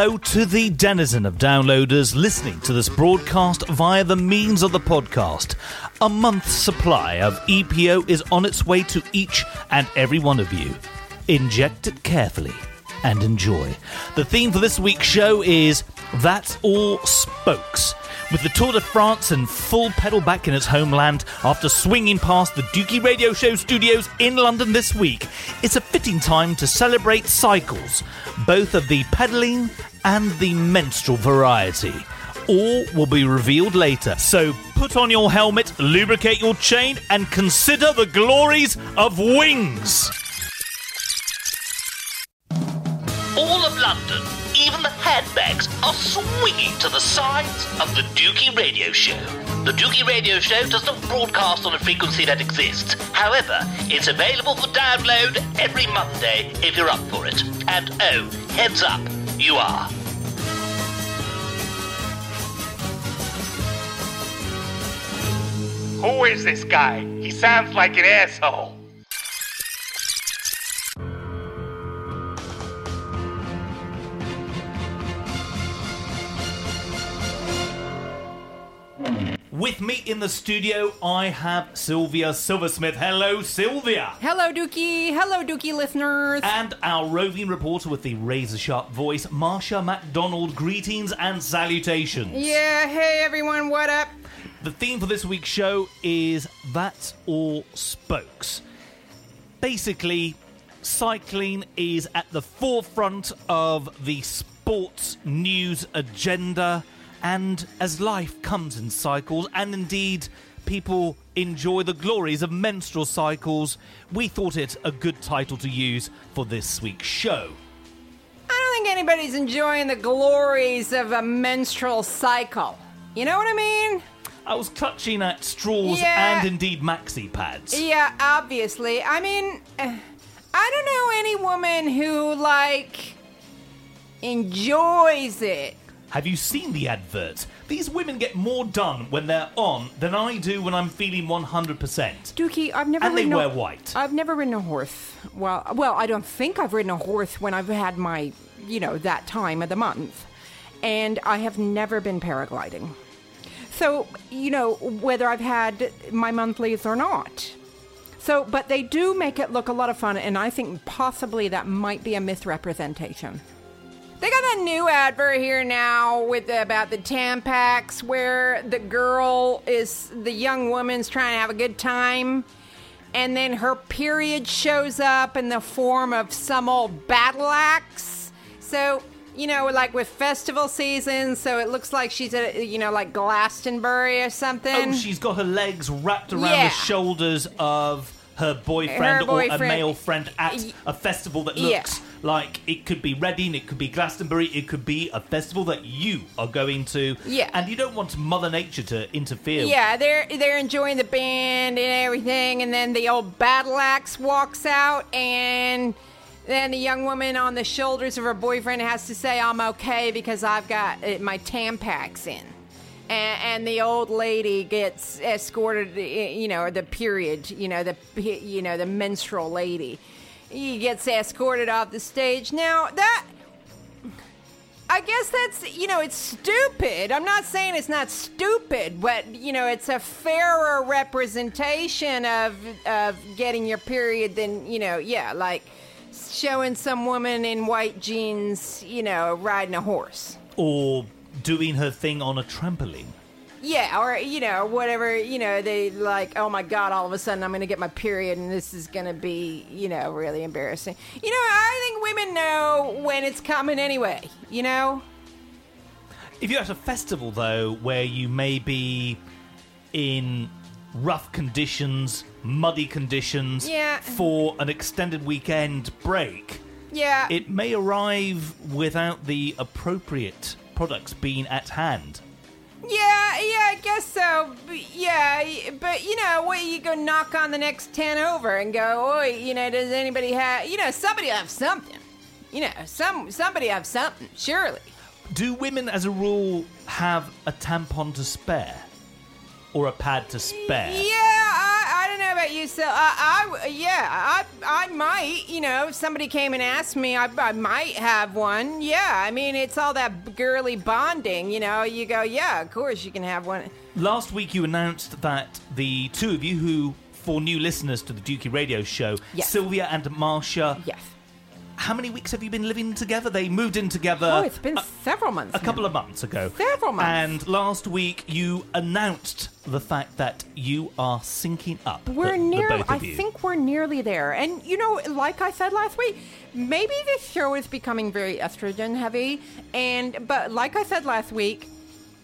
hello, to the denizen of downloaders listening to this broadcast via the means of the podcast. A month's supply of EPO is on its way to each and every one of you. Inject it carefully and enjoy. The theme for this week's show is That's All Spokes. With the Tour de France in full pedal back in its homeland after swinging past the Dukey Radio Show studios in London this week, it's a fitting time to celebrate cycles, both of the pedaling and the menstrual variety. All will be revealed later, so put on your helmet, lubricate your chain, and consider the glories of wings. All of London, even the handbags, are swinging to the sides of the Dukey Radio Show. The Dukey Radio Show does not broadcast on a frequency that exists. However, it's available for download every Monday if you're up for it. And oh, heads up, you are. Who is this guy? He sounds like an asshole. With me in the studio, I have Sylvia Silversmith. Hello, Sylvia. Hello, Dukey. Hello, Dukey listeners. And our roving reporter with the razor sharp voice, Marsha MacDonald. Greetings and salutations. yeah, hey everyone, what up? The theme for this week's show is That's All Spokes. Basically, cycling is at the forefront of the sports news agenda, and as life comes in cycles, and indeed people enjoy the glories of menstrual cycles, we thought it a good title to use for this week's show. I don't think anybody's enjoying the glories of a menstrual cycle. You know what I mean? I was clutching at straws Yeah. and indeed maxi pads. Yeah, obviously. I mean, eh, I don't know any woman who, like, enjoys it. Have you seen the adverts? These women get more done when they're on than I do when I'm feeling 100%. Dukey, I've never And they wear a, white. I've never ridden a horse. Well, well, I don't think I've ridden a horse when I've had my, you know, that time of the month, and I have never been paragliding. So, you know, whether I've had my monthlies or not. So, but they do make it look a lot of fun, and I think possibly that might be a misrepresentation. They got that new advert here now with the, about the Tampax where the girl is the young woman's trying to have a good time and then her period shows up in the form of some old battle axe. So, you know, like with festival season, so it looks like she's at, you know, like Glastonbury or something. Oh, she's got her legs wrapped around Yeah. the shoulders of her boyfriend, Her or a male friend at a festival that Yeah. looks like it could be Reading, it could be Glastonbury, it could be a festival that you are going to. Yeah. And you don't want Mother Nature to interfere. Yeah, they're they're enjoying the band and everything, and then the old battle axe walks out, and then the young woman on the shoulders of her boyfriend has to say, "I'm okay because I've got uh, my Tampax in." And, and the old lady gets escorted, uh, you know, the period, you know, the you know the menstrual lady, he gets escorted off the stage. Now that I guess that's, you know, it's stupid. I'm not saying it's not stupid, but, you know, it's a fairer representation of, of getting your period than, you know, yeah, like showing some woman in white jeans, you know, riding a horse. Or doing her thing on a trampoline. Yeah, or, you know, whatever, you know, they like, oh my God, all of a sudden I'm going to get my period and this is going to be, you know, really embarrassing. You know, I think women know when it's coming anyway, you know? If you're at a festival, though, where you may be in rough conditions, muddy conditions, Yeah. for an extended weekend break, Yeah. it may arrive without the appropriate products being at hand. Yeah, yeah, I guess so. But, yeah, but you know, what you go knock on the next ten over and go, "Oi, you know, does anybody have? You know, somebody have something. You know, some somebody have something. Surely. Do women, as a rule, have a tampon to spare? Or a pad to spare? Yeah, I, I don't know about you. So, uh, I, yeah, I, I might. You know, if somebody came and asked me, I, I might have one. Yeah, I mean, it's all that girly bonding. You know, you go, yeah, of course you can have one. Last week, you announced that the two of you, who, for new listeners to the Dukey Radio Show, Yes. Sylvia and Marsha, Yes. How many weeks have you been living together? They moved in together. Oh, it's been several months. a couple of months ago. Several months. And last week, you announced the fact that you are syncing up. We're the, near. The I think we're nearly there. And you know, like I said last week, maybe this show is becoming very estrogen heavy. And but like I said last week,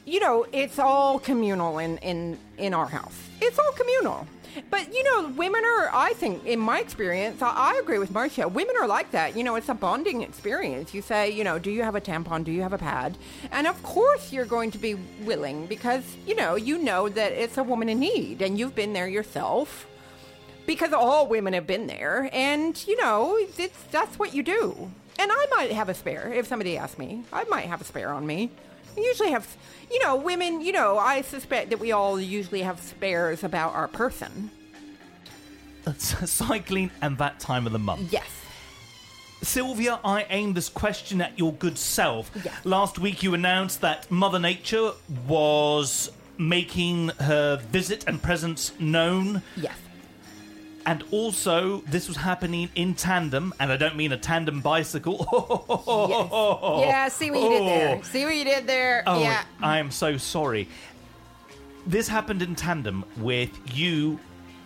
you know, it's all communal in in in our house. It's all communal. But you know, women are. I think, in my experience, I, I agree with Marsha. Women are like that. You know, it's a bonding experience. You say, you know, do you have a tampon? Do you have a pad? And of course, you're going to be willing because you know, you know that it's a woman in need, and you've been there yourself because all women have been there and you know it's that's what you do and i might have a spare if somebody asks me i might have a spare on me I usually have you know women you know i suspect that we all usually have spares about our person cycling and that time of the month. yes Sylvia, I aimed this question at your good self. Yes. Last week, you announced that Mother Nature was making her visit and presence known. yes And also, this was happening in tandem, and I don't mean a tandem bicycle. yes yeah see what you did there Oh. see what you did there Oh, yeah I am so sorry. This happened in tandem with you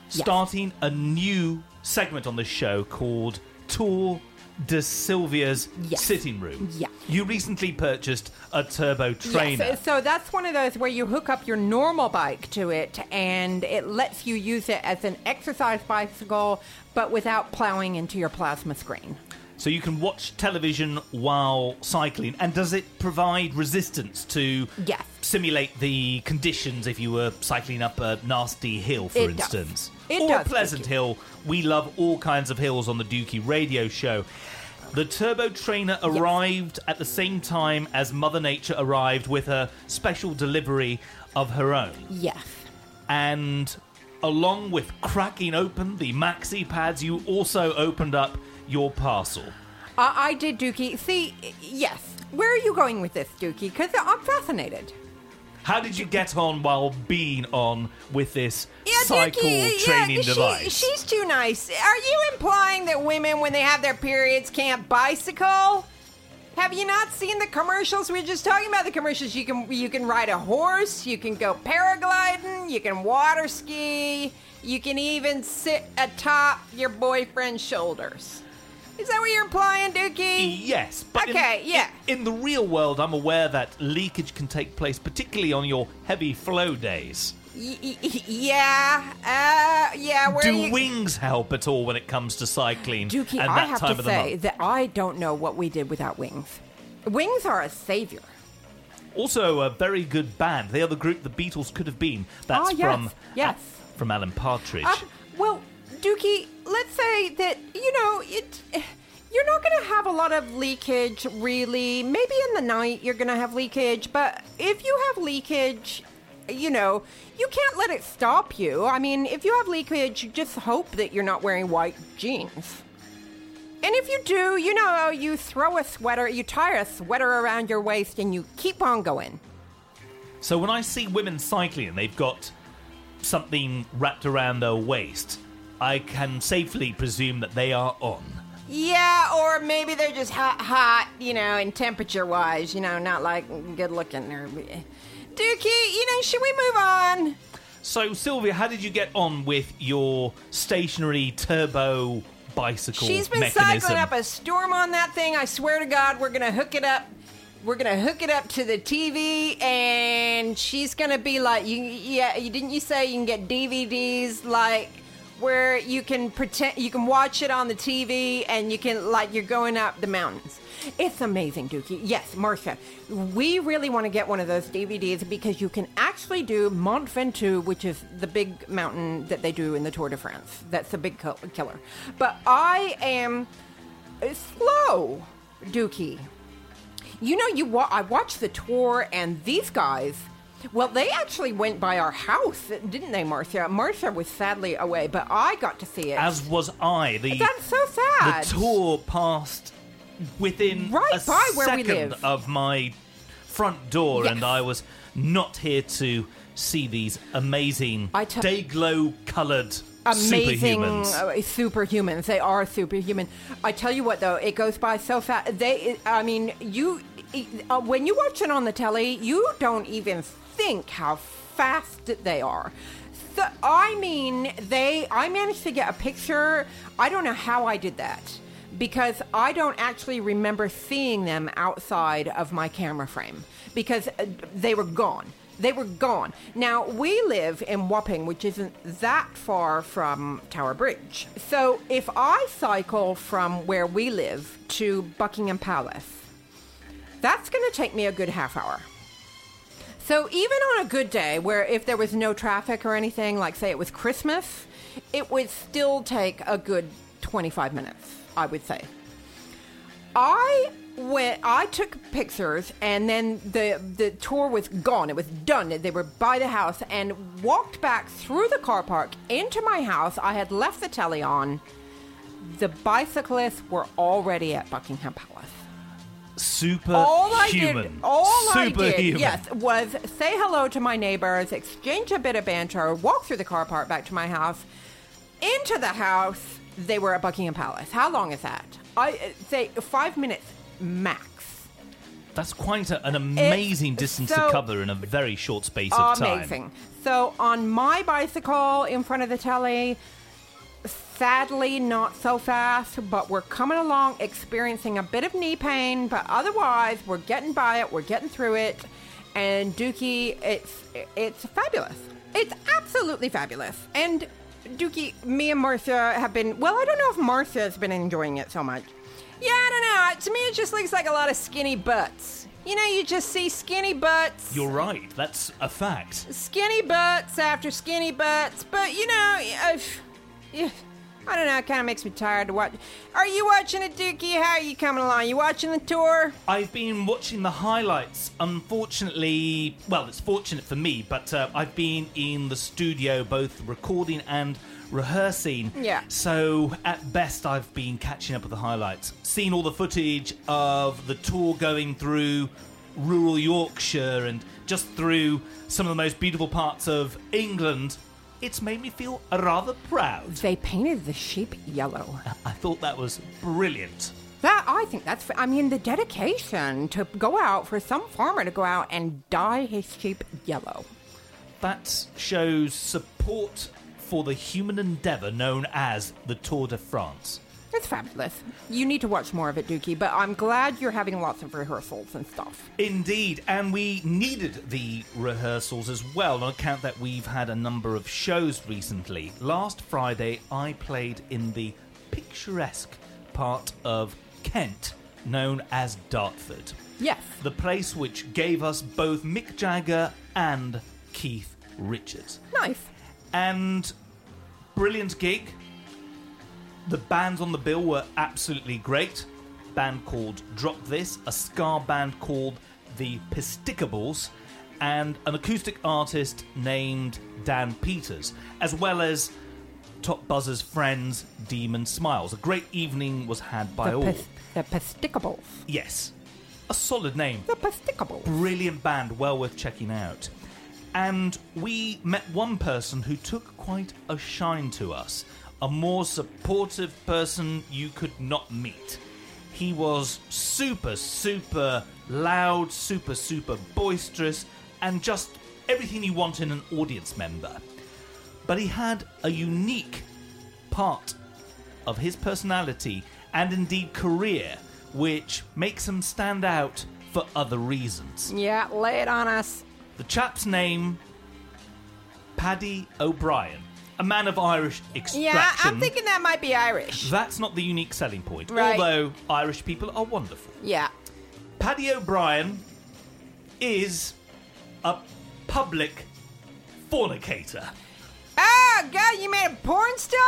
starting a new segment on the show called Tour de Sylvia's Yes. Sitting Room. Yeah. You recently purchased a turbo trainer. Yes, so that's one of those where you hook up your normal bike to it and it lets you use it as an exercise bicycle but without plowing into your plasma screen. So you can watch television while cycling. And does it provide resistance to Yes. simulate the conditions if you were cycling up a nasty hill, for It does. instance? It or does, a pleasant hill. We love all kinds of hills on the Dukey radio show. The Turbo Trainer arrived at the same time as Mother Nature arrived with her special delivery of her own. Yes. And along with cracking open the maxi pads, you also opened up your parcel. I, I did, Dukey. See, yes. Where are you going with this, Dukey? Because I'm fascinated. How did you get on while being on with this Yeah, cycle Dukey, training yeah, she- device? she's too nice. Are you implying that women, when they have their periods, can't bicycle? Have you not seen the commercials? We are just talking about the commercials. You can you can ride a horse, you can go paragliding, you can water ski, you can even sit atop your boyfriend's shoulders. Is that what you're implying, Dukey? Yes, but in- Okay, yeah. In, the real world, I'm aware that leakage can take place, particularly on your heavy flow days. Y- y- yeah, uh, yeah. Where Do you... wings help at all when it comes to cycling Dukey, and I that have time to of the say month? that I don't know what we did without wings. Wings are a savior. Also, a very good band. They are the group the Beatles could have been. That's Ah, yes, from yes. from Alan Partridge. Uh, well, Dukey, let's say that you know it. You're not going to have a lot of leakage, really. Maybe in the night you're going to have leakage, but if you have leakage, you know, you can't let it stop you. I mean, if you have leakage, just hope that you're not wearing white jeans. And if you do, you know, you throw a sweater, you tie a sweater around your waist, and you keep on going. So when I see women cycling and they've got something wrapped around their waist, I can safely presume that they are on. Yeah, or maybe they're just hot, hot, you know, and temperature wise, you know, not like good looking or. Dukey, you know, should we move on? So Sylvia, how did you get on with your stationary turbo bicycle She's been mechanism? cycling up a storm on that thing. I swear to God, we're gonna hook it up. We're gonna hook it up to the TV, and she's gonna be like, "You, yeah, you didn't you say you can get DVDs like where you can pretend you can watch it on the TV, and you can like you're going up the mountains." It's amazing, Dukey. Yes, Marsha, we really want to get one of those DVDs because you can actually do Mont Ventoux, which is the big mountain that they do in the Tour de France. That's the big kill- killer. But I am slow, Dukey. You know, you wa- I watched the tour, and these guys, Well, they actually went by our house, didn't they, Marsha? Marsha was sadly away, but I got to see it. As was I. The That's so sad. the tour passed within Right a by where we second live. of my front door, Yes. and I was not here to see these amazing I tell- day glow coloured amazing superhumans. uh, superhumans. They are superhuman. I tell you what, though, it goes by so fast. They, I mean, you uh, when you watch it on the telly, you don't even think how fast they are. So, I mean, they. I managed to get a picture. I don't know how I did that because I don't actually remember seeing them outside of my camera frame because uh, they were gone. They were gone. Now, we live in Wapping, which isn't that far from Tower Bridge. So, if I cycle from where we live to Buckingham Palace, that's going to take me a good half hour. So, even on a good day where if there was no traffic or anything, like say it was Christmas, it would still take a good 25 minutes, I would say. I went. I took pictures, and then the the tour was gone. It was done. They were by the house, and walked back through the car park into my house. I had left the telly on. The bicyclists were already at Buckingham Palace. Super All I human. did, all I did, Superhuman. yes, was say hello to my neighbors, exchange a bit of banter, walk through the car park back to my house. Into the house, they were at Buckingham Palace. How long is that? I uh, say five minutes max. That's quite a, an amazing distance to cover in a very short space of time. Amazing. So on my bicycle in front of the telly, sadly not so fast, but we're coming along, experiencing a bit of knee pain, but otherwise we're getting by it, we're getting through it, and Dukey, it's it's fabulous. It's absolutely fabulous. And Dukey, me and Martha have been well, I don't know if Martha has been enjoying it so much. Yeah, I don't know. To me it just looks like a lot of skinny butts. You know, you just see skinny butts You're right. That's a fact. skinny butts after skinny butts, but you know, uh, yeah, I don't know. It kind of makes me tired to watch. Are you watching it, Dukey? How are you coming along? You watching the tour? I've been watching the highlights. Unfortunately, well, it's fortunate for me, but uh, I've been in the studio both recording and rehearsing. Yeah. So at best, I've been catching up with the highlights. Seen all the footage of the tour going through rural Yorkshire and just through some of the most beautiful parts of England. It's made me feel rather proud. They painted the sheep yellow. I thought that was brilliant. That I think that's. I mean, the dedication to go out for some farmer to go out and dye his sheep yellow. That shows support for the human endeavour known as the Tour de France. It's fabulous. You need to watch more of it, Dukey. But I'm glad you're having lots of rehearsals and stuff. Indeed, and we needed the rehearsals as well on account that we've had a number of shows recently. Last Friday, I played in the picturesque part of Kent known as Dartford. Yes. The place which gave us both Mick Jagger and Keith Richards. Nice. and brilliant gig. The bands on the bill were absolutely great. Band called Drop This, a ska band called The Pisticables, and an acoustic artist named Dan Peters, as well as Top Buzzer's friends Demon Smiles. A great evening was had by the, all. pis- the Pisticables. yes, a solid name The Pisticables. brilliant band, well worth checking out. And we met one person who took quite a shine to us, a more supportive person you could not meet. He was super, super loud, super, super boisterous, and just everything you want in an audience member. But he had a unique part of his personality and indeed career which makes him stand out for other reasons. Yeah, lay it on us. The chap's name, Paddy O'Brien, a man of Irish extraction. Yeah, I'm thinking that might be Irish. That's not the unique selling point, Right. although Irish people are wonderful. Yeah. Paddy O'Brien is a public fornicator. Oh, God, you made a porn star?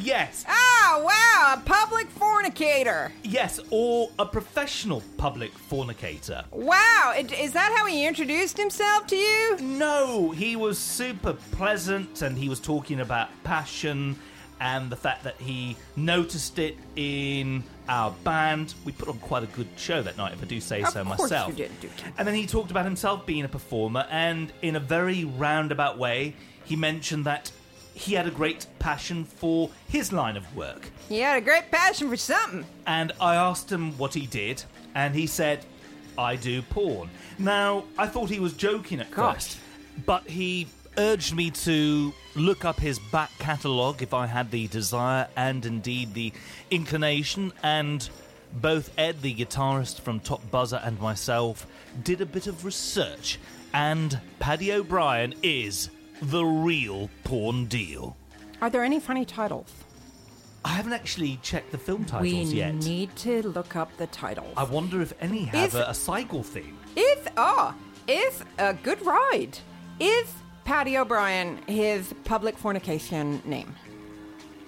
Yes, Oh, wow, a public fornicator. yes, or a professional public fornicator. Wow, is that how he introduced himself to you? No, he was super pleasant and he was talking about passion and the fact that he noticed it in our band. We put on quite a good show that night, if I do say Of so course myself. you did, And then he talked about himself being a performer, and in a very roundabout way, he mentioned that he had a great passion for his line of work. He had a great passion for something. And I asked him what he did, and he said, I do porn. Now, I thought he was joking at Gosh. first, but he urged me to look up his back catalogue if I had the desire and indeed the inclination, and both Ed, the guitarist from Top Buzzer, and myself did a bit of research, and Paddy O'Brien is the real porn deal. Are there any funny titles? I haven't actually checked the film titles we yet. need to look up the titles. I wonder if any have Is- a, a cycle theme. Is oh, is a good ride. Is Paddy O'Brien his public fornication name?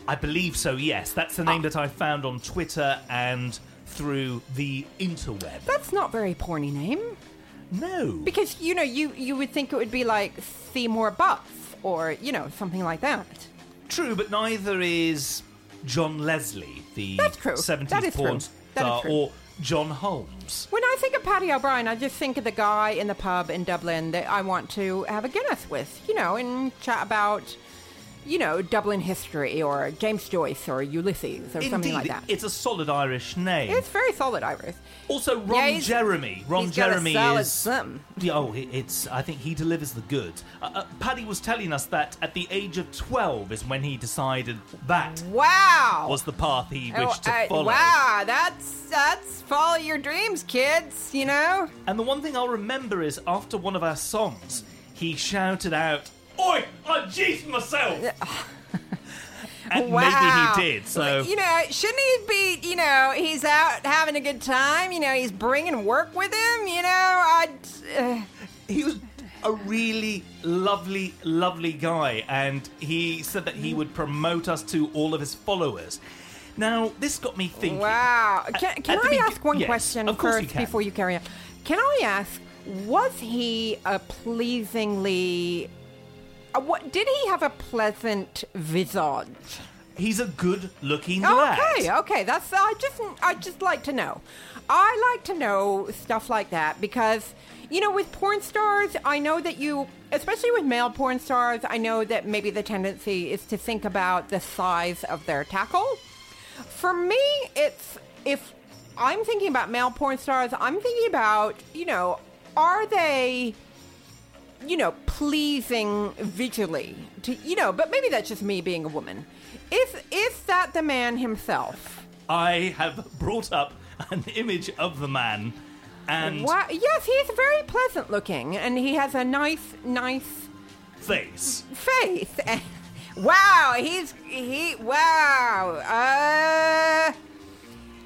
I believe so, yes. That's the Ah. name that I found on Twitter and through the interweb. That's not very porny name. No. Because you know, you you would think it would be like Seymour Butts or you know something like that. True, but neither is John Leslie, the That's true. 70s That is true. porn is star, true. or John Holmes. When I think of Paddy O'Brien, I just think of the guy in the pub in Dublin that I want to have a Guinness with, you know, and chat about, you know, Dublin history or James Joyce or Ulysses or something like that. it's a solid Irish name. It's very solid, Iris. Also, Ron Yeah, Jeremy. Ron he's got a Jeremy solid is. Oh, it's. I think he delivers the goods. Uh, uh, Paddy was telling us that at the age of 12 is when he decided that Wow. was the path he Oh, wished to I- follow. wow, that's that's follow your dreams, kids. You know. And the one thing I'll remember is after one of our songs, he shouted out, Oi, I jeezed myself! and wow. maybe he did, so. you know, shouldn't he be? You know, he's out having a good time. You know, he's bringing work with him. You know, I. Uh, he was a really lovely, lovely guy, and he said that he would promote us to all of his followers. Now, this got me thinking. Wow. Can, at can I ask one Yes, question of course you first can. before you carry on? Can I ask, was he a pleasingly. Uh, what Did he have a pleasant visage? He's a good-looking lad. Okay, okay. That's I just I just like to know. I like to know stuff like that because you know with porn stars, I know that you especially with male porn stars, I know that maybe the tendency is to think about the size of their tackle. For me, it's if I'm thinking about male porn stars, I'm thinking about, you know, are they you know, pleasing visually to you know, but maybe that's just me being a woman. Is is that the man himself? I have brought up an image of the man, and Wow, yes, he's very pleasant looking, and he has a nice, nice face. face. wow, he's he. Wow. Uh,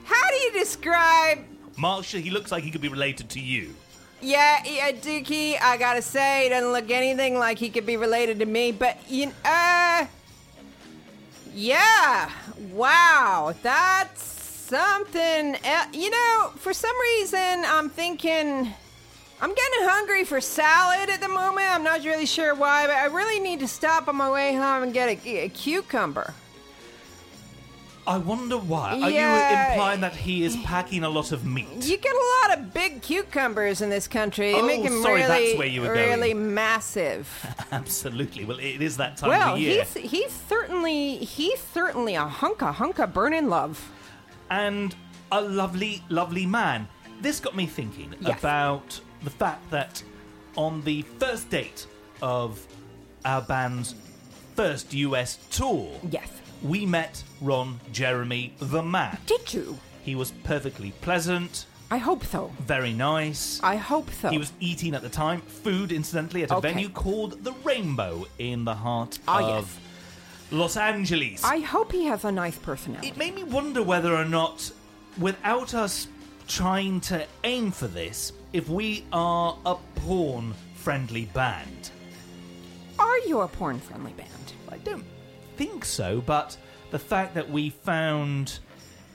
how do you describe? Marsha, he looks like he could be related to you. Yeah, yeah, Dukey. I gotta say, he doesn't look anything like he could be related to me. But you, uh, yeah. Wow, that's something. el- You know, for some reason, I'm thinking. I'm getting hungry for salad at the moment. I'm not really sure why, but I really need to stop on my way home and get a, a cucumber. I wonder why. Are Yeah. you implying that he is packing a lot of meat? You get a lot of big cucumbers in this country. Oh, make them sorry, really, that's where you were really going. massive. Absolutely. Well, it is that time Well, of year. he's he's certainly he's certainly a hunka hunka burning love. and a lovely, lovely man. This got me thinking Yes. about the fact that on the first date of our band's first US tour, Yes. We met Ron Jeremy, the man. Did you? He was perfectly pleasant, I hope so. very nice. I hope so. He was eating at the time food, incidentally, at a Okay. venue called the Rainbow in the heart Ah, of. Los Angeles. I hope he has a nice personality. It made me wonder whether or not, without us trying to aim for this, if we are a porn friendly band. Are you a porn friendly band? I don't think so, but the fact that we found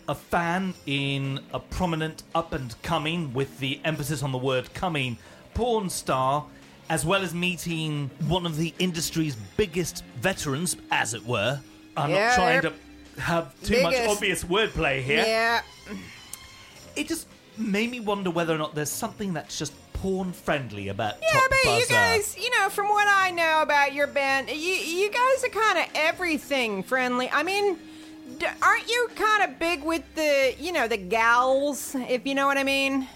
a fan in a prominent up and coming, with the emphasis on the word coming, porn star, as well as meeting one of the industry's biggest veterans, as it were. I'm Yeah, not trying to have too much obvious wordplay here. Yeah. It just made me wonder whether or not there's something that's just porn friendly about Yeah, Top but you guys, you know, from what I know about your band, you you guys are kind of everything friendly. I mean, d- aren't you kind of big with the, you know, the gals, if you know what I mean?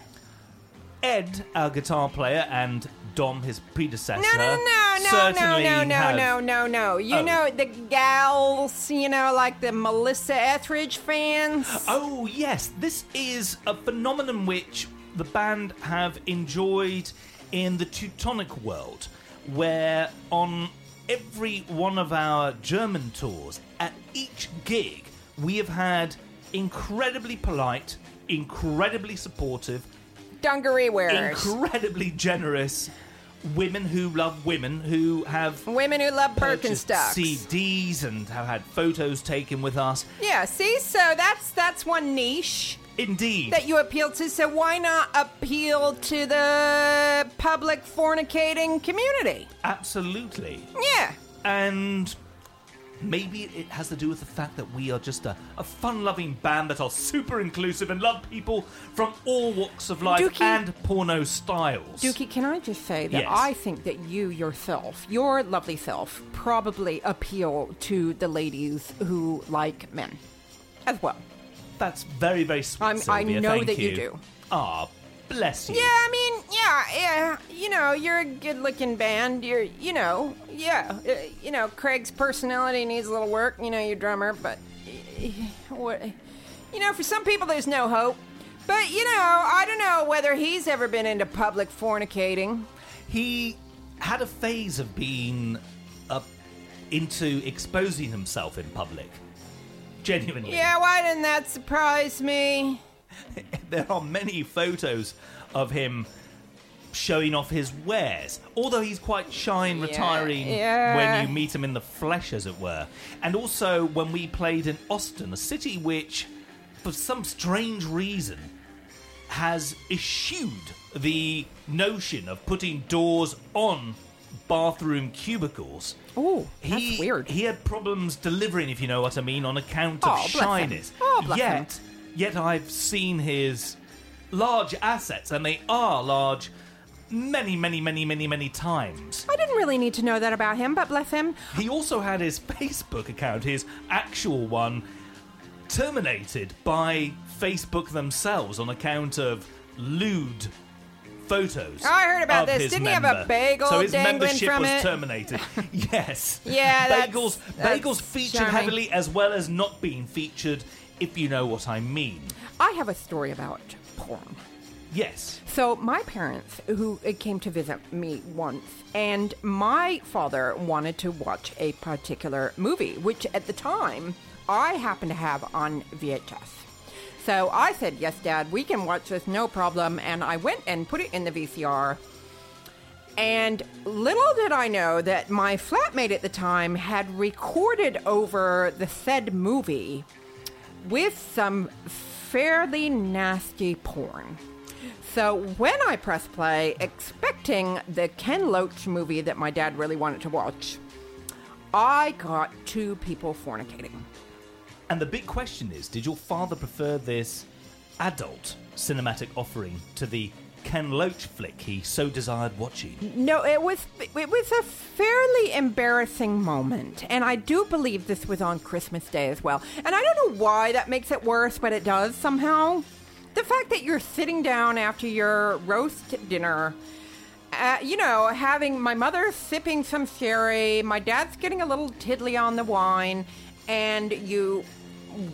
Ed, our guitar player, and Dom, his predecessor, No, no, no, no, no, no, no, have- no, no, no. You Oh. know the gals, you know, like the Melissa Etheridge fans. Oh, yes, this is a phenomenon which the band have enjoyed in the Teutonic world, where on every one of our German tours, at each gig, we have had incredibly polite, incredibly supportive, Dungaree wearers. incredibly generous women who love women who have Women who love Birkenstocks. CDs and have had photos taken with us. Yeah, see, so that's that's one niche. Indeed. that you appeal to, so why not appeal to the public fornicating community? Absolutely. Yeah. And maybe it has to do with the fact that we are just a, a fun loving band that are super inclusive and love people from all walks of life Dukey- and porno styles. Dukey, can I just say that Yes. I think that you yourself, your lovely self, probably appeal to the ladies who like men as well. That's very, very sweet. I'm- I know thank that you do. Ah, bless you. Yeah, I mean, yeah, yeah, you know, you're a good-looking band. You're, you know, yeah, uh, you know, Craig's personality needs a little work. You know, your drummer, but uh, what, you know, for some people, there's no hope. But you know, I don't know whether he's ever been into public fornicating. He had a phase of being up into exposing himself in public. Genuinely. Yeah, why didn't that surprise me? there are many photos of him showing off his wares, although he's quite shy and Yeah, retiring yeah. when you meet him in the flesh, as it were. And also when we played in Austin, a city which, for some strange reason, has eschewed the notion of putting doors on bathroom cubicles. Oh, that's he, weird. He had problems delivering, if you know what I mean, on account Oh, of him. shyness. Oh, bless yet, yet I've seen his large assets, and they are large, many, many, many, many, many times. I didn't really need to know that about him, but bless him. He also had his Facebook account, his actual one, terminated by Facebook themselves on account of lewd photos. Oh, I heard about this. Didn't he have a member. bagel So his dangling membership from was it? terminated. yes. Yeah, that's- bagels. that's bagels featured charming. heavily as well as not being featured. If you know what I mean. I have a story about porn. Yes. So my parents, who came to visit me once, and my father wanted to watch a particular movie, which at the time I happened to have on VHS. So I said, "Yes, Dad, we can watch this, no problem." And I went and put it in the VCR. And little did I know that my flatmate at the time had recorded over the said movie with some fairly nasty porn. So when I pressed play, expecting the Ken Loach movie that my dad really wanted to watch, I got two people fornicating. And the big question is: Did your father prefer this adult cinematic offering to the Ken Loach flick he so desired watching? No, it was it was a fairly embarrassing moment, and I do believe this was on Christmas Day as well. And I don't know why that makes it worse, but it does somehow. The fact that you're sitting down after your roast dinner, uh, you know, having my mother sipping some sherry, my dad's getting a little tiddly on the wine, and you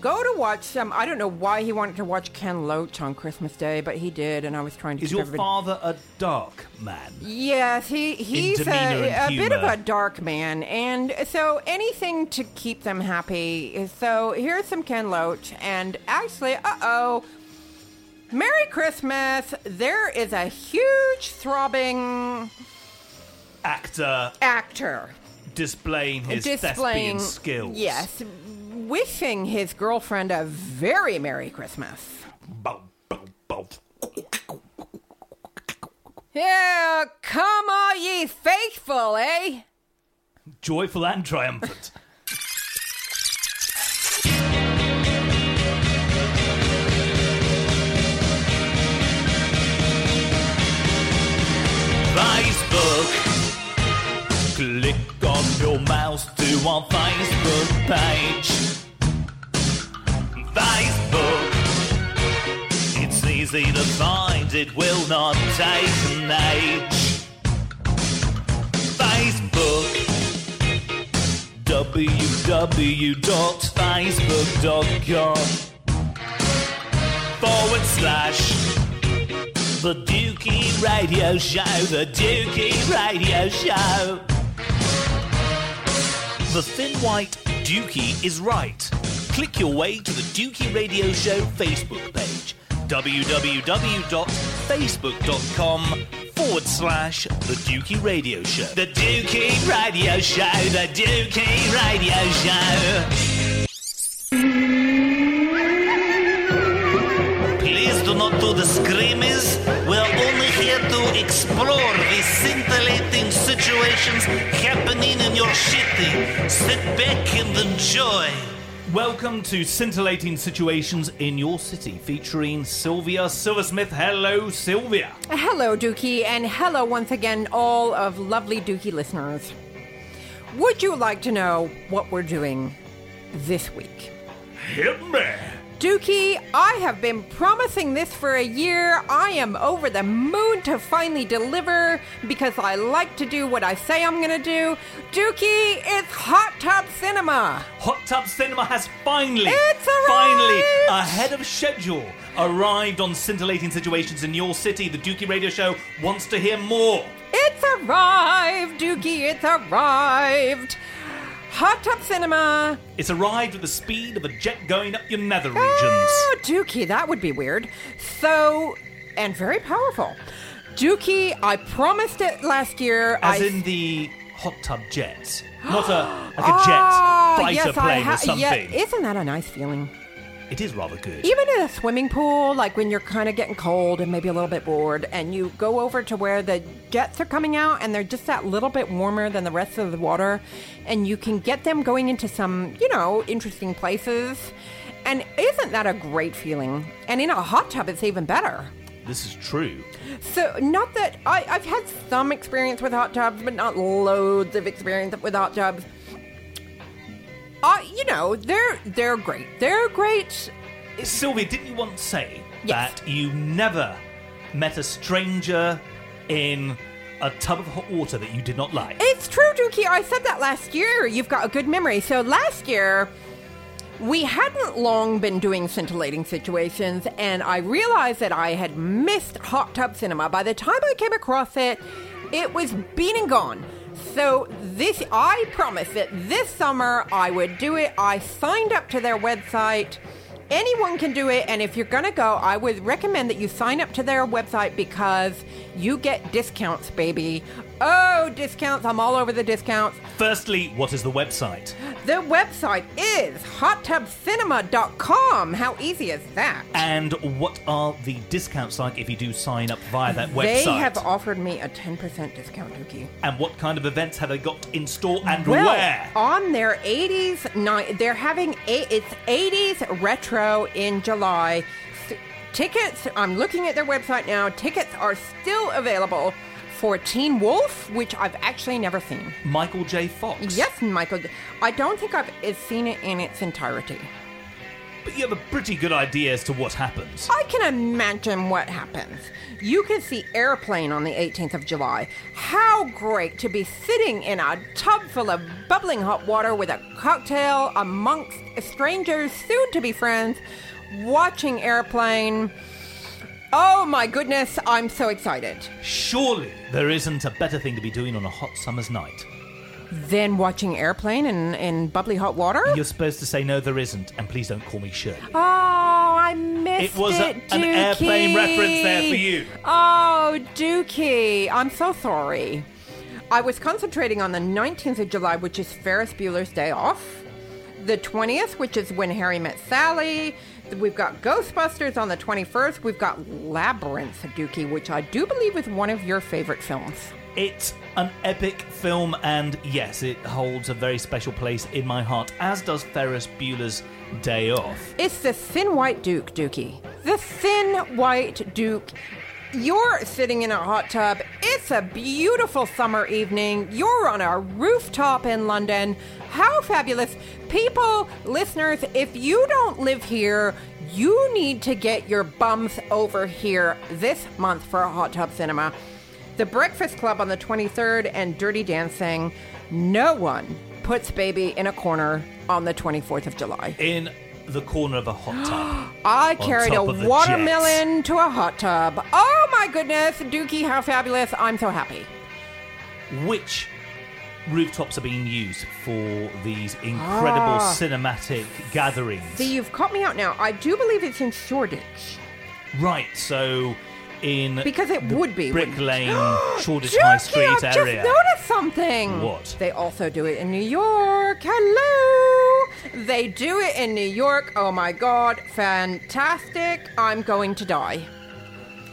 go to watch some. I don't know why he wanted to watch Ken Loach on Christmas Day, but he did, and I was trying to. Is your everybody- father a dark man? Yes, he he's a, a bit of a dark man, and so anything to keep them happy. So here's some Ken Loach, and actually, uh oh, Merry Christmas! There is a huge throbbing Actor, actor displaying his thespian skills. Yes, wishing his girlfriend a very Merry Christmas. Yeah, come all ye faithful, eh? Joyful and triumphant. Facebook. On your mouse to our Facebook page. Facebook. It's easy to find, it will not take an age. Facebook. www.facebook.com forward slash the Dukey Radio Show, the Dukey Radio Show. The thin white Dukey is right. Click your way to the Dukey Radio Show Facebook page www.facebook.com forward slash the Dukey Radio Show. The Dukey Radio Show, the Dukey Radio Show. Please do not do the screamies. We're only here to explore the scintillating situations happening in your city. Sit back and enjoy. Welcome to Scintillating Situations in Your City, featuring Sylvia Silversmith. Hello, Sylvia. Hello, Dukey, and hello once again, all of lovely Dukey listeners. Would you like to know what we're doing this week? Hit me. Dukey, I have been promising this for a year. I am over the moon to finally deliver because I like to do what I say I'm gonna do. Dukey, it's Hot Tub Cinema. Hot Tub Cinema has finally, It's arrived! finally, ahead of schedule, arrived on scintillating situations in your city. The Dukey Radio Show wants to hear more. It's arrived, Dukey, it's arrived. Hot Tub Cinema. It's arrived at the speed of a jet going up your nether regions. Oh, Dukey, that would be weird. So, and very powerful. Dukey, I promised it last year. As I in the hot tub jet, not a like a jet Ah, fighter yes, plane ha- or something. Yeah, isn't that a nice feeling? It is rather good. Even in a swimming pool, like when you're kind of getting cold and maybe a little bit bored, and you go over to where the jets are coming out and they're just that little bit warmer than the rest of the water, and you can get them going into some, you know, interesting places. And isn't that a great feeling? And in a hot tub, it's even better. This is true. So, not that I, I've had some experience with hot tubs, but not loads of experience with hot tubs. Uh, you know, they're they're great. They're great. Sylvia, didn't you once say Yes. that you never met a stranger in a tub of hot water that you did not like? It's true, Dukey. I said that last year. You've got a good memory. So last year, we hadn't long been doing scintillating situations, and I realized that I had missed hot tub cinema. By the time I came across it, it was been and gone. So this, I promised that this summer I would do it. I signed up to their website. Anyone can do it, and if you're gonna go, I would recommend that you sign up to their website because you get discounts, baby. Oh, discounts! I'm all over the discounts. Firstly, what is the website? The website is hottubcinema.com. How easy is that? And what are the discounts like if you do sign up via that website? They have offered me a 10% discount, Dukey. and what kind of events have they got in store and Well, where? on their 80s night, they're having a, it's 80s retro in July. S- tickets, I'm looking at their website now. Tickets are still available for Teen Wolf, which I've actually never seen. Michael J. Fox. Yes, Michael. I don't think I've seen it in its entirety. But you have a pretty good idea as to what happens. I can imagine what happens. You can see Airplane on the 18th of July. How great to be sitting in a tub full of bubbling hot water with a cocktail amongst strangers, soon to be friends, watching Airplane. Oh my goodness, I'm so excited. Surely there isn't a better thing to be doing on a hot summer's night. Then watching Airplane in, in bubbly hot water? You're supposed to say no, there isn't, and please don't call me Shirley. Oh, I missed It was a- it, an airplane reference there for you. Oh, Dukey, I'm so sorry. I was concentrating on the 19th of July, which is Ferris Bueller's Day Off. The 20th, which is When Harry Met Sally. We've got Ghostbusters on the 21st. We've got Labyrinth, Dukey, which I do believe is one of your favorite films. It's an epic film, and yes, it holds a very special place in my heart, as does Ferris Bueller's Day Off. It's the Thin White Duke, Dukey. The Thin White Duke. You're sitting in a hot tub. It's a beautiful summer evening. You're on a rooftop in London. How fabulous. People, listeners, if you don't live here, you need to get your bums over here this month for a hot tub cinema. The Breakfast Club on the 23rd and Dirty Dancing. No one puts baby in a corner on the 24th of July. In the corner of a hot tub. I carried a watermelon to a hot tub. Oh my goodness, Dukey, how fabulous. I'm so happy. Which rooftops are being used for these incredible Ah. cinematic gatherings? See, you've caught me out now. I do believe it's in Shoreditch. Right, so in Because it the would be, Brick? Lane, Shoreditch High Street I've area. just noticed something. What? They also do it in New York. Hello. They do it in New York. Oh my god, fantastic. I'm going to die.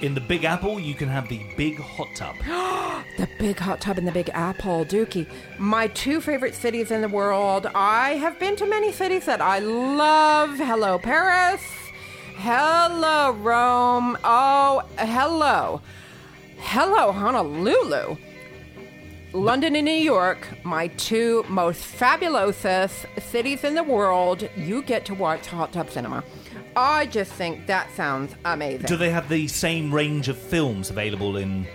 In the Big Apple, you can have the big hot tub. The big hot tub in the big apple, Dukey. My two favorite cities in the world. I have been to many cities that I love. Hello, Paris. Hello, Rome. Oh, hello. Hello, Honolulu. London and New York, my two most fabulous cities in the world. You get to watch hot tub cinema. I just think that sounds amazing. Do they have the same range of films available in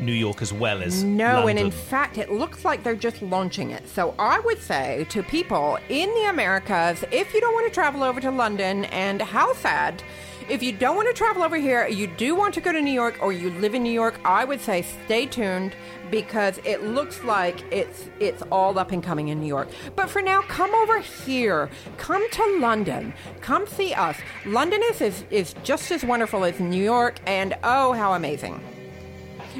New York as well as No, London? and in fact, it looks like they're just launching it. So I would say to people in the Americas, if you don't want to travel over to London, and how sad, if you don't want to travel over here, you do want to go to New York or you live in New York, I would say stay tuned because it looks like it's it's all up and coming in New York. But for now, come over here. Come to London. Come see us. London is, is, is just as wonderful as New York, and oh, how amazing.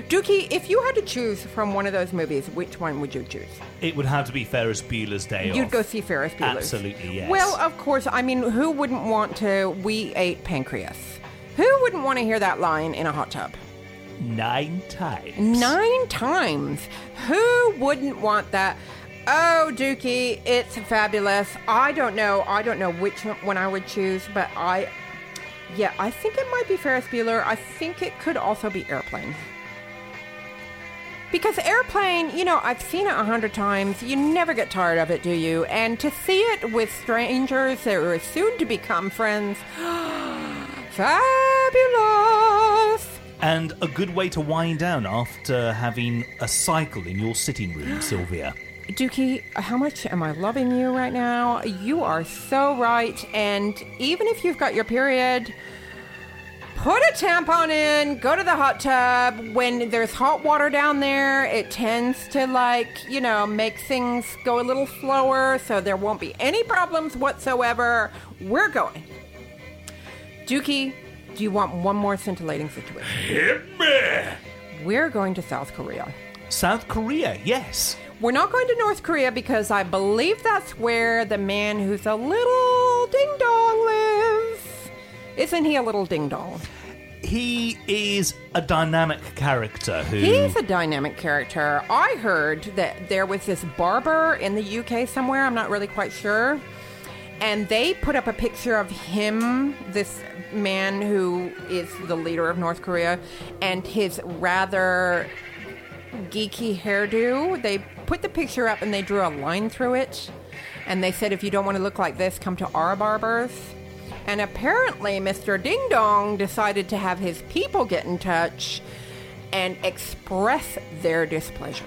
Dukey, if you had to choose from one of those movies, which one would you choose? it would have to be Ferris Bueller's Day You'd Off. go see Ferris Bueller. Absolutely, yes. Well, of course. I mean, who wouldn't want to? We ate pancreas. Who wouldn't want to hear that line in a hot tub? Nine times. Nine times. Who wouldn't want that? Oh, Dukey, it's fabulous. I don't know. I don't know which one I would choose, but I, yeah, I think it might be Ferris Bueller. I think it could also be Airplane. Because Airplane, you know, I've seen it a hundred times. You never get tired of it, do you? And to see it with strangers that are soon to become friends, fabulous. And a good way to wind down after having a cycle in your sitting room, Sylvia. Dukey, how much am I loving you right now? You are so right. And even if you've got your period, put a tampon in, go to the hot tub. When there's hot water down there, it tends to, like, you know, make things go a little slower so there won't be any problems whatsoever. We're going. Dukey, do you want one more scintillating situation? Hit me! We're going to South Korea. South Korea, yes. We're not going to North Korea because I believe that's where the man who's a little ding dong lives. Isn't he a little ding dong? He is a dynamic character who. He's a dynamic character. I heard that there was this barber in the UK somewhere, I'm not really quite sure. And they put up a picture of him, this man who is the leader of North Korea, and his rather geeky hairdo. They put the picture up and they drew a line through it. And they said, if you don't want to look like this, come to our barbers. And apparently, Mr. Ding Dong decided to have his people get in touch and express their displeasure.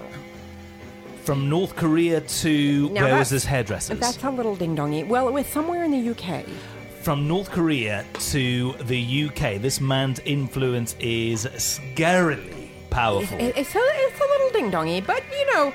From North Korea to. Now where was that's- his hairdressers? That's a little ding dongy. Well, it was somewhere in the UK. From North Korea to the UK, this man's influence is scarily powerful. It- It's a, it's a little ding dongy, but you know,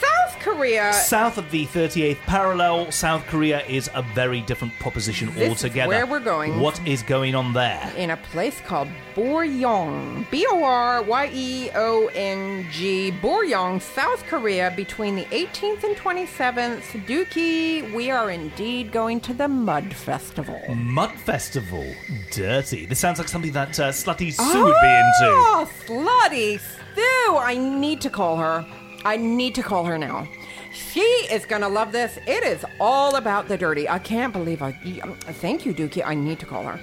South Korea. South of the 38th parallel, South Korea is a very different proposition This is altogether. where we're going. What is going on there? in a place called Boryeong. B O R Y E O N G. Boryeong, South Korea, between the 18th and 27th. Dukey, we are indeed going to the Mud Festival. Mud Festival. Dirty. This sounds like something that uh, Slutty Sue would be into. Oh, slutty Sue! I need to call her. I need to call her now. She is gonna love this. It is all about the dirty. I can't believe I. Thank you, Dukey. I need to call her.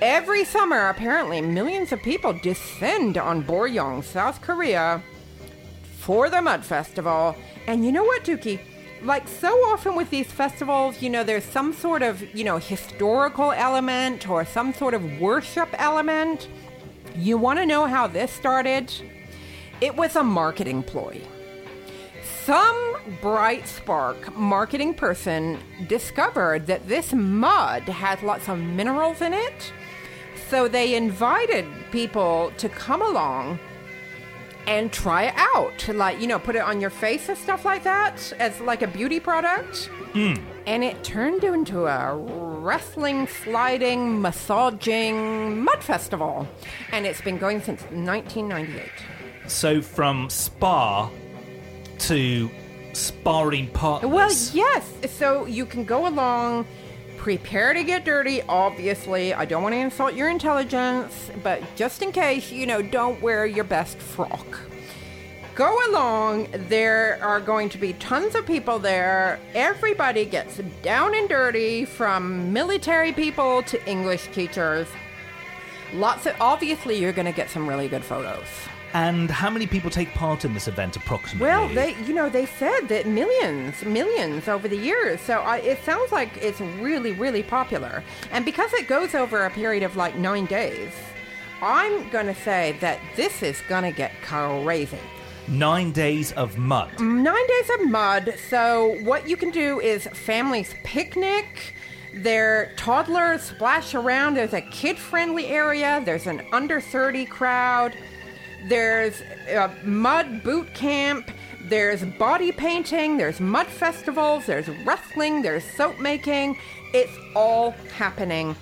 Every summer, apparently, millions of people descend on Boryeong, South Korea, for the Mud Festival. And you know what, Dukey? Like so often with these festivals, you know, there's some sort of, you know, historical element or some sort of worship element. You want to know how this started? It was a marketing ploy. Some bright spark marketing person discovered that this mud has lots of minerals in it. So they invited people to come along and try it out. Like, you know, put it on your face and stuff like that as like a beauty product. Hmm. And it turned into a wrestling, sliding, massaging mud festival. And it's been going since 1998. So from spa to sparring partners. Well, yes. So you can go along, prepare to get dirty, obviously. I don't want to insult your intelligence, but just in case, you know, don't wear your best frock. Go along. There are going to be tons of people there. Everybody gets down and dirty from military people to English teachers. Lots of, obviously, you're going to get some really good photos. And how many people take part in this event approximately? Well, they, you know, they said that millions, millions over the years. So I, it sounds like it's really, really popular. And because it goes over a period of like nine days, I'm going to say that this is going to get crazy. Nine days of mud. Mm, nine days of mud. So what you can do is families picnic. Their toddlers splash around. There's a kid-friendly area. There's an under 30 crowd. There's a mud boot camp. There's body painting. There's mud festivals. There's wrestling. There's soap making. It's all happening.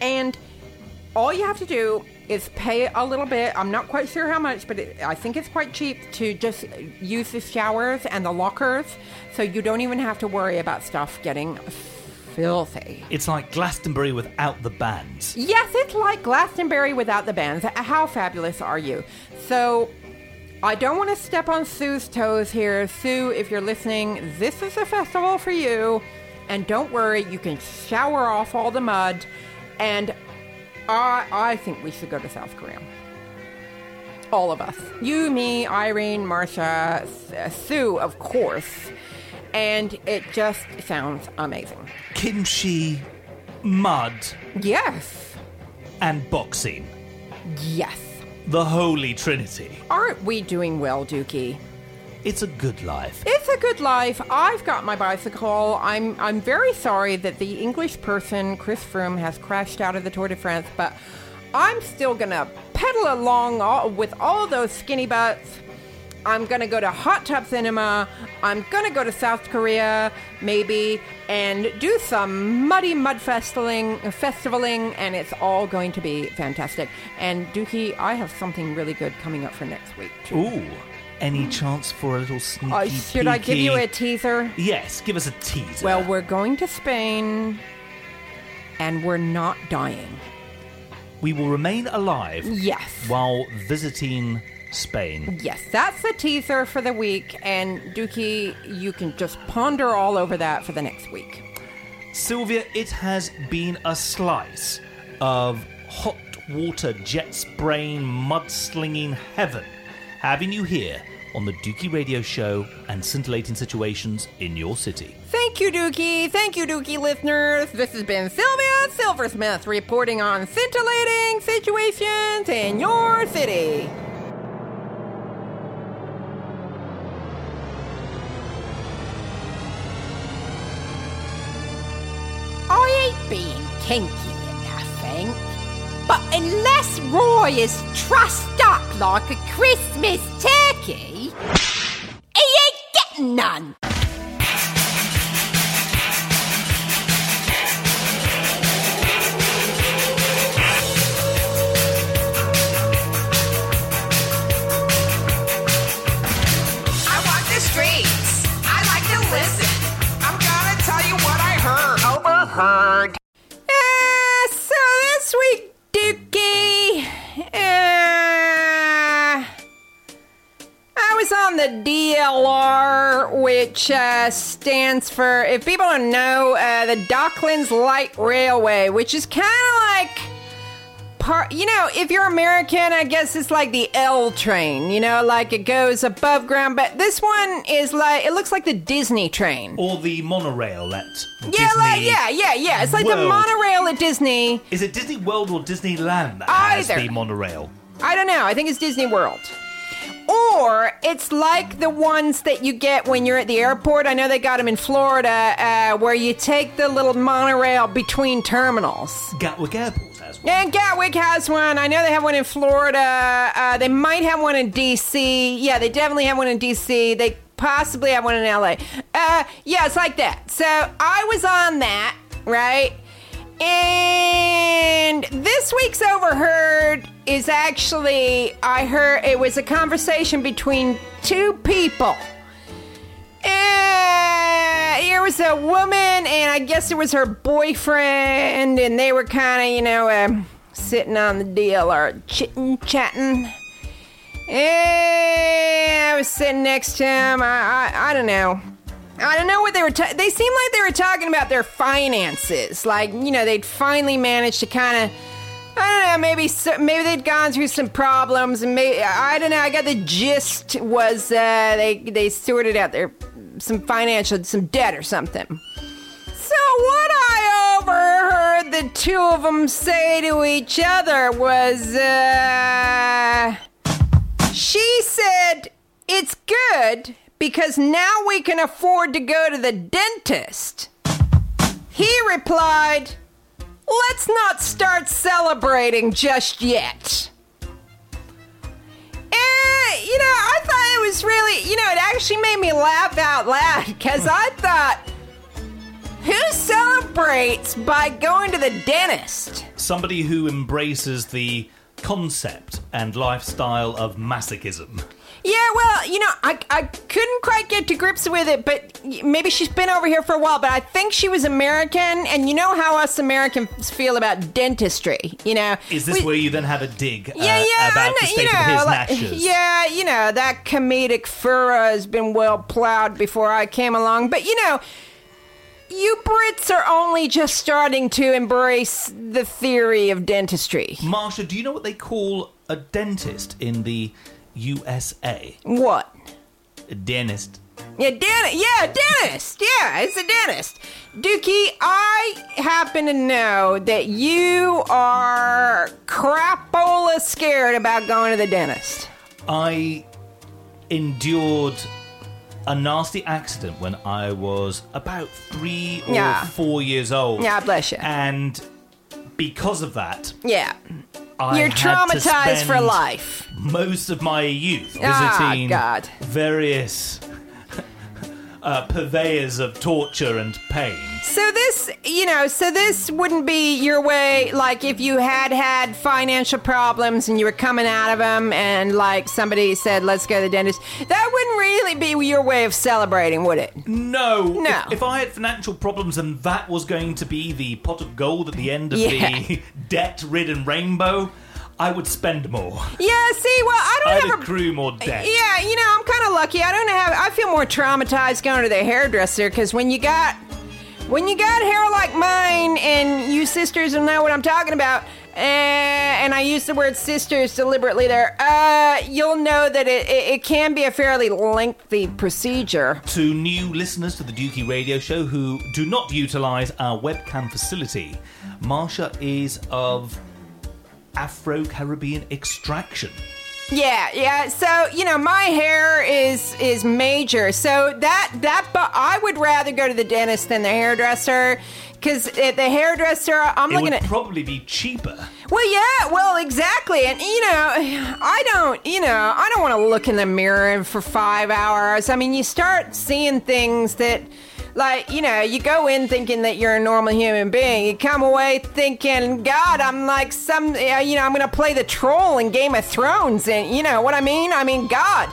And all you have to do is pay a little bit. I'm not quite sure how much, but it, I think it's quite cheap to just use the showers and the lockers so you don't even have to worry about stuff getting filthy. It's like Glastonbury without the bands. Yes, it's like Glastonbury without the bands. How fabulous are you? So, I don't want to step on Sue's toes here. Sue, if you're listening, this is a festival for you. And don't worry, you can shower off all the mud. And I, I think we should go to South Korea. All of us. You, me, Irene, Marsha, S- uh, Sue, of course. And it just sounds amazing. Kimchi, mud, Yes. and boxing. Yes. The Holy Trinity. Aren't we doing well, Dukey? It's a good life. It's a good life. I've got my bicycle. I'm I'm very sorry that the English person Chris Froome has crashed out of the Tour de France, but I'm still gonna pedal along all, with all those skinny butts. I'm gonna go to Hot Tub Cinema. I'm gonna go to South Korea, maybe, and do some muddy mud festivaling, festivaling, and it's all going to be fantastic. And Dukey, I have something really good coming up for next week. Too. Ooh, any chance for a little sneaky Uh, should I give you a teaser? Yes, give us a teaser. Well, we're going to Spain and we're not dying. we will remain alive Yes. while visiting Spain. Yes, that's the teaser for the week. And Dukey, you can just ponder all over that for the next week. Sylvia, it has been a slice of hot water jet spraying, mudslinging heaven having you here on the Dukey Radio Show and scintillating situations in your city. Thank you, Dukey. Thank you, Dukey listeners. This has been Sylvia Silversmith reporting on scintillating situations in your city. Kinky enough, ain't. But unless Roy is trussed up like a Christmas turkey, he ain't getting none. I walk the streets. I like to listen. I'm gonna tell you what I heard. Overheard. On the DLR, which uh, stands for, if people don't know, uh, the Docklands Light Railway, which is kind of like part, you know, if you're American, I guess it's like the L train, you know, like it goes above ground, but this one is like, it looks like the Disney train. Or the monorail at Yeah, Disney. like, yeah, yeah, yeah. It's like the World. monorail at Disney. Is it Disney World or Disneyland that has Either. the monorail? I don't know. I think it's Disney World. Or it's like the ones that you get when you're at the airport. I know they got them in Florida, uh, where you take the little monorail between terminals. Gatwick Airport has one. And Gatwick has one. I know they have one in Florida. Uh, they might have one in DC. Yeah, they definitely have one in DC. They possibly have one in LA. Uh, yeah, it's like that. So I was on that, right? And this week's overheard is actually, I heard it was a conversation between two people. Uh, here was a woman, and I guess it was her boyfriend, and they were kind of, you know, uh, sitting on the deal or chitting, chatting. And I was sitting next to him. I, I, I don't know. I don't know what they were. Ta- they seemed like they were talking about their finances. Like, you know, they'd finally managed to kind of. I don't know. Maybe maybe they'd gone through some problems, and maybe I don't know. I got the gist was uh, they they sorted out their some financial some debt or something. So what I overheard the two of them say to each other was, uh, she said, "It's good because now we can afford to go to the dentist." He replied, Let's not start celebrating just yet. Eh, you know, I thought it was really, you know, it actually made me laugh out loud because I thought, who celebrates by going to the dentist? Somebody who embraces the concept and lifestyle of masochism. Yeah, well, you know, I, I couldn't quite get to grips with it, but maybe she's been over here for a while, but I think she was American, and you know how us Americans feel about dentistry, you know? Is this We- where you then have a dig uh, yeah, yeah, about I the state you know, of his like- yeah, you know that comedic furrow has been well plowed before I came along, but you know, you Brits are only just starting to embrace the theory of dentistry. Marsha, do you know what they call a dentist in the USA? What? A dentist. Yeah, dentist. Yeah, dentist. Yeah, it's a dentist. Dukey, I happen to know that you are crapola scared about going to the dentist. I endured a nasty accident when I was about three or Yeah. four years old. Yeah, bless you. And because of that, Yeah. I You're had to traumatized for spend life. Most of my youth Ah, visiting God. various uh, purveyors of torture and pain. So this, you know, so this wouldn't be your way. Like if you had had financial problems and you were coming out of them, and like somebody said, "Let's go to the dentist," that wouldn't really be your way of celebrating, would it? No. No. If, if I had financial problems and that was going to be the pot of gold at the end of Yeah. the debt ridden rainbow, I would spend more. Yeah. See, well, I don't I'd have a. accrue more debt. Yeah, you know, I'm kind of lucky. I don't have. I feel more traumatized going to the hairdresser because when you got, when you got hair like mine, and you sisters will know what I'm talking about. Uh, and I use the word sisters deliberately there. Uh, you'll know that it, it, it can be a fairly lengthy procedure. To new listeners to the Dukey Radio Show who do not utilize our webcam facility, Marsha is of Afro Caribbean extraction. Yeah, yeah. So you know, my hair is is major. So that that, but I would rather go to the dentist than the hairdresser, Because at the hairdresser, I'm it looking would at. probably be cheaper. Well, yeah, well, exactly. And, you know, I don't, you know, I don't want to look in the mirror for five hours. I mean, you start seeing things that, like, you know, you go in thinking that you're a normal human being. You come away thinking, God, I'm like some, uh, you know, I'm going to play the troll in Game of Thrones. And, you know what I mean? I mean, God.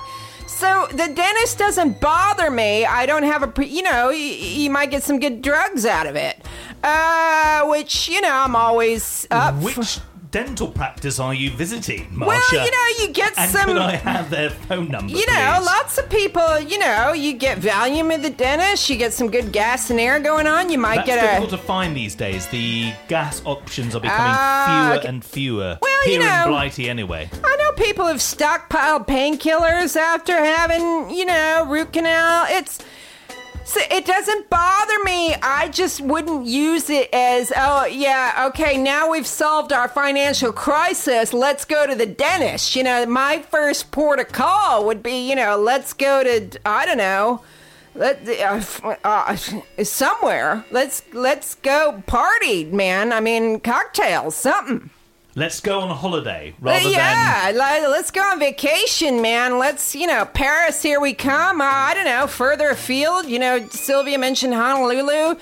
So the dentist doesn't bother me. I don't have a, pre- you know, you, you might get some good drugs out of it. Uh, which, you know, I'm always up for. Which dental practice are you visiting, Marsha? Well, you know, you get and some. could I have their phone number? You know, please? lots of people, you know, you get Valium at the dentist, you get some good gas and air going on, you might That's get difficult a. to find these days. The gas options are becoming Ah, fewer okay. and fewer. Well, you here know- in Blighty, anyway. I know people have stockpiled painkillers after having, you know, root canal. It's. So it doesn't bother me. I just wouldn't use it as, oh, yeah, okay, now we've solved our financial crisis. Let's go to the dentist. You know, my first port of call would be, you know, let's go to, I don't know, let uh, uh, somewhere. Let's let's go party, man. I mean, cocktails, something. Let's go on a holiday rather than yeah, let's go on vacation, man. Let's, you know, Paris, here we come. Uh, I don't know, further afield. You know, Sylvia mentioned Honolulu.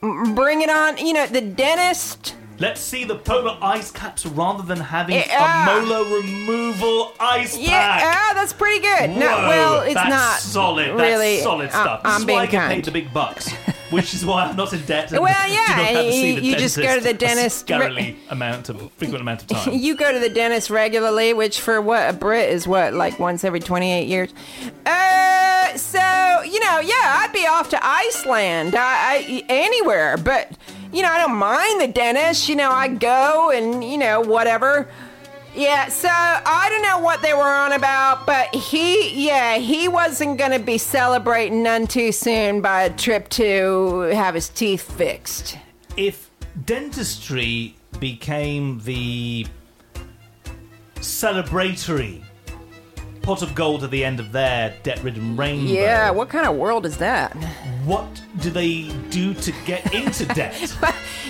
Bring it on. You know, the dentist. let's see the polar ice caps rather than having Yeah. a molar removal ice pack. Yeah, ah, that's pretty good. no, well, it's that's not solid. That's really. solid uh, stuff. This I'm is being why I get paid the big bucks, which is why I'm not in debt. And Well, yeah, have to see you- you just go to dentist the a dentist re- amount of frequent amount of time. You go to the dentist regularly, which for what a Brit is what like once every twenty eight years. Uh, so you know, yeah, I'd be off to Iceland, I, I anywhere, but you know, I don't mind the dentist. You know, I go and you know whatever. Yeah, so I don't know what they were on about, but he, yeah, he wasn't gonna be celebrating none too soon by a trip to have his teeth fixed. if dentistry became the celebratory pot of gold at the end of their debt-ridden rainbow, Yeah, what kind of world is that? what do they do to get into debt?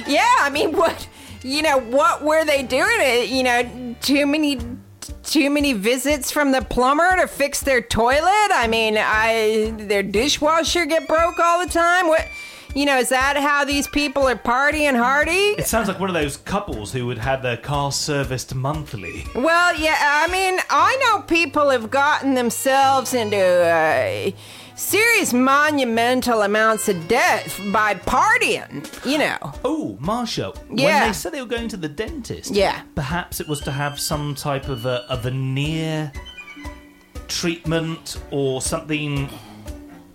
Yeah, I mean, what you know, what were they doing? It you know, too many, too many visits from the plumber to fix their toilet. I mean, I their dishwasher get broke all the time. What, you know, is that how these people are partying hardy? It sounds like one of those couples who would have their car serviced monthly. Well, yeah, I mean, I know people have gotten themselves into uh, serious monumental amounts of debt by partying. You know. Oh, Marsha, Yeah. when they said they were going to the dentist, Yeah. perhaps it was to have some type of a, a veneer treatment or something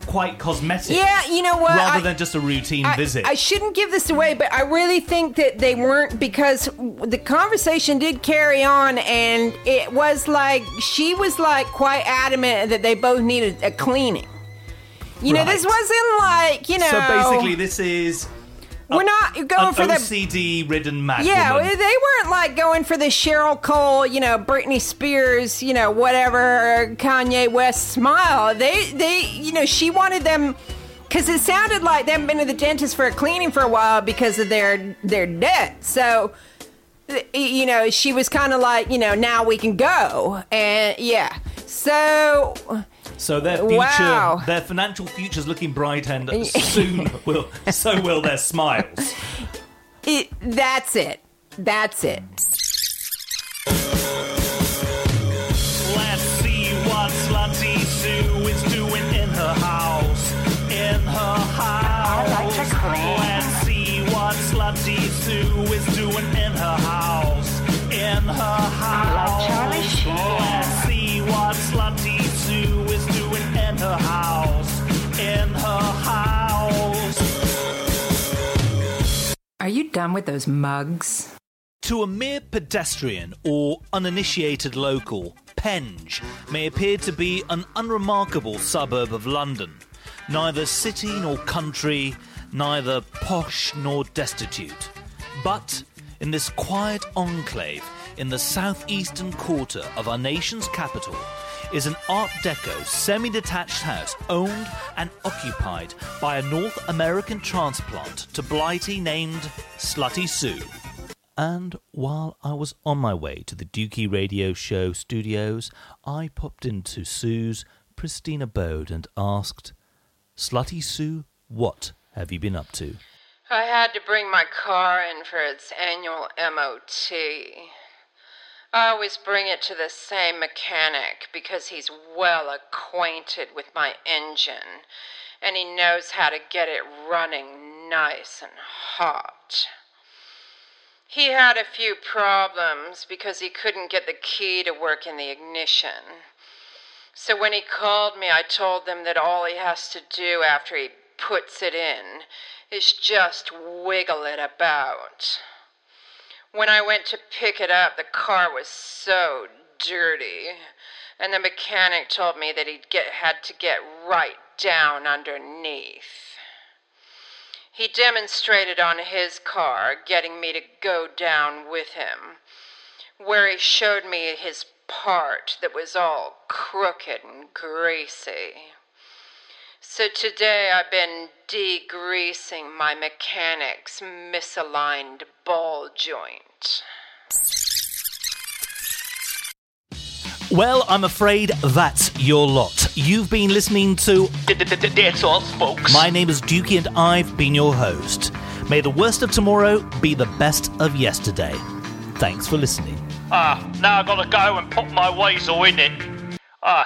quite cosmetic. Yeah, you know what? Rather I- than just a routine I, visit. I shouldn't give this away, but I really think that they weren't because the conversation did carry on, and it was like she was like quite adamant that they both needed a cleaning. You know, this wasn't like you know. so basically, this is we're not going an for the. OCD-ridden mad Yeah, woman. they weren't like going for the Cheryl Cole, you know, Britney Spears, you know, whatever Kanye West smile. They, they, you know, she wanted them because it sounded like they haven't been to the dentist for a cleaning for a while because of their their debt. So, you know, she was kind of like, you know, now we can go, and yeah. So, So their future, Wow. their financial future's looking bright, and soon will so will their smiles. it, that's it. That's it. Let's see what Slutty Sue is doing in her house. In her house. I like to clean. Let's see what Slutty Sue is doing in her house. In her house. Her house. In her house. Are you done with those mugs? To a mere pedestrian or uninitiated local, Penge may appear to be an unremarkable suburb of London, neither city nor country, neither posh nor destitute. But in this quiet enclave in the southeastern quarter of our nation's capital, is an Art Deco semi detached house owned and occupied by a North American transplant to Blighty named Slutty Sue. And while I was on my way to the Dukey Radio Show studios, I popped into Sue's pristine abode and asked, Slutty Sue, what have you been up to? I had to bring my car in for its annual MOT. I always bring it to the same mechanic because he's well acquainted with my engine and he knows how to get it running nice and hot. He had a few problems because he couldn't get the key to work in the ignition. So when he called me, I told them that all he has to do after he puts it in is just wiggle it about. When I went to pick it up, the car was so dirty, and the mechanic told me that he'd get, had to get right down underneath. He demonstrated on his car, getting me to go down with him, where he showed me his part that was all crooked and greasy. So today I've been degreasing my mechanic's misaligned ball joint. Well, I'm afraid that's your lot. You've been listening to That's all, folks. My name is Dukey and I've been your host. May the worst of tomorrow be the best of yesterday. Thanks for listening. Ah, now I've gotta go and put my weasel in it. Ah,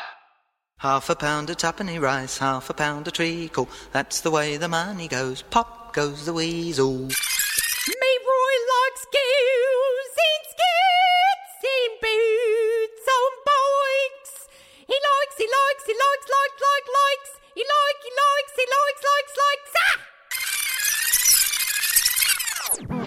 Half a pound of tuppenny rice, half a pound of treacle. That's the way the money goes. Pop goes the weasel. Me Roy likes girls in skirts, in boots, on bikes. He likes, he likes, he likes, likes, likes, likes. He likes, he likes, he likes, likes, likes. Ah!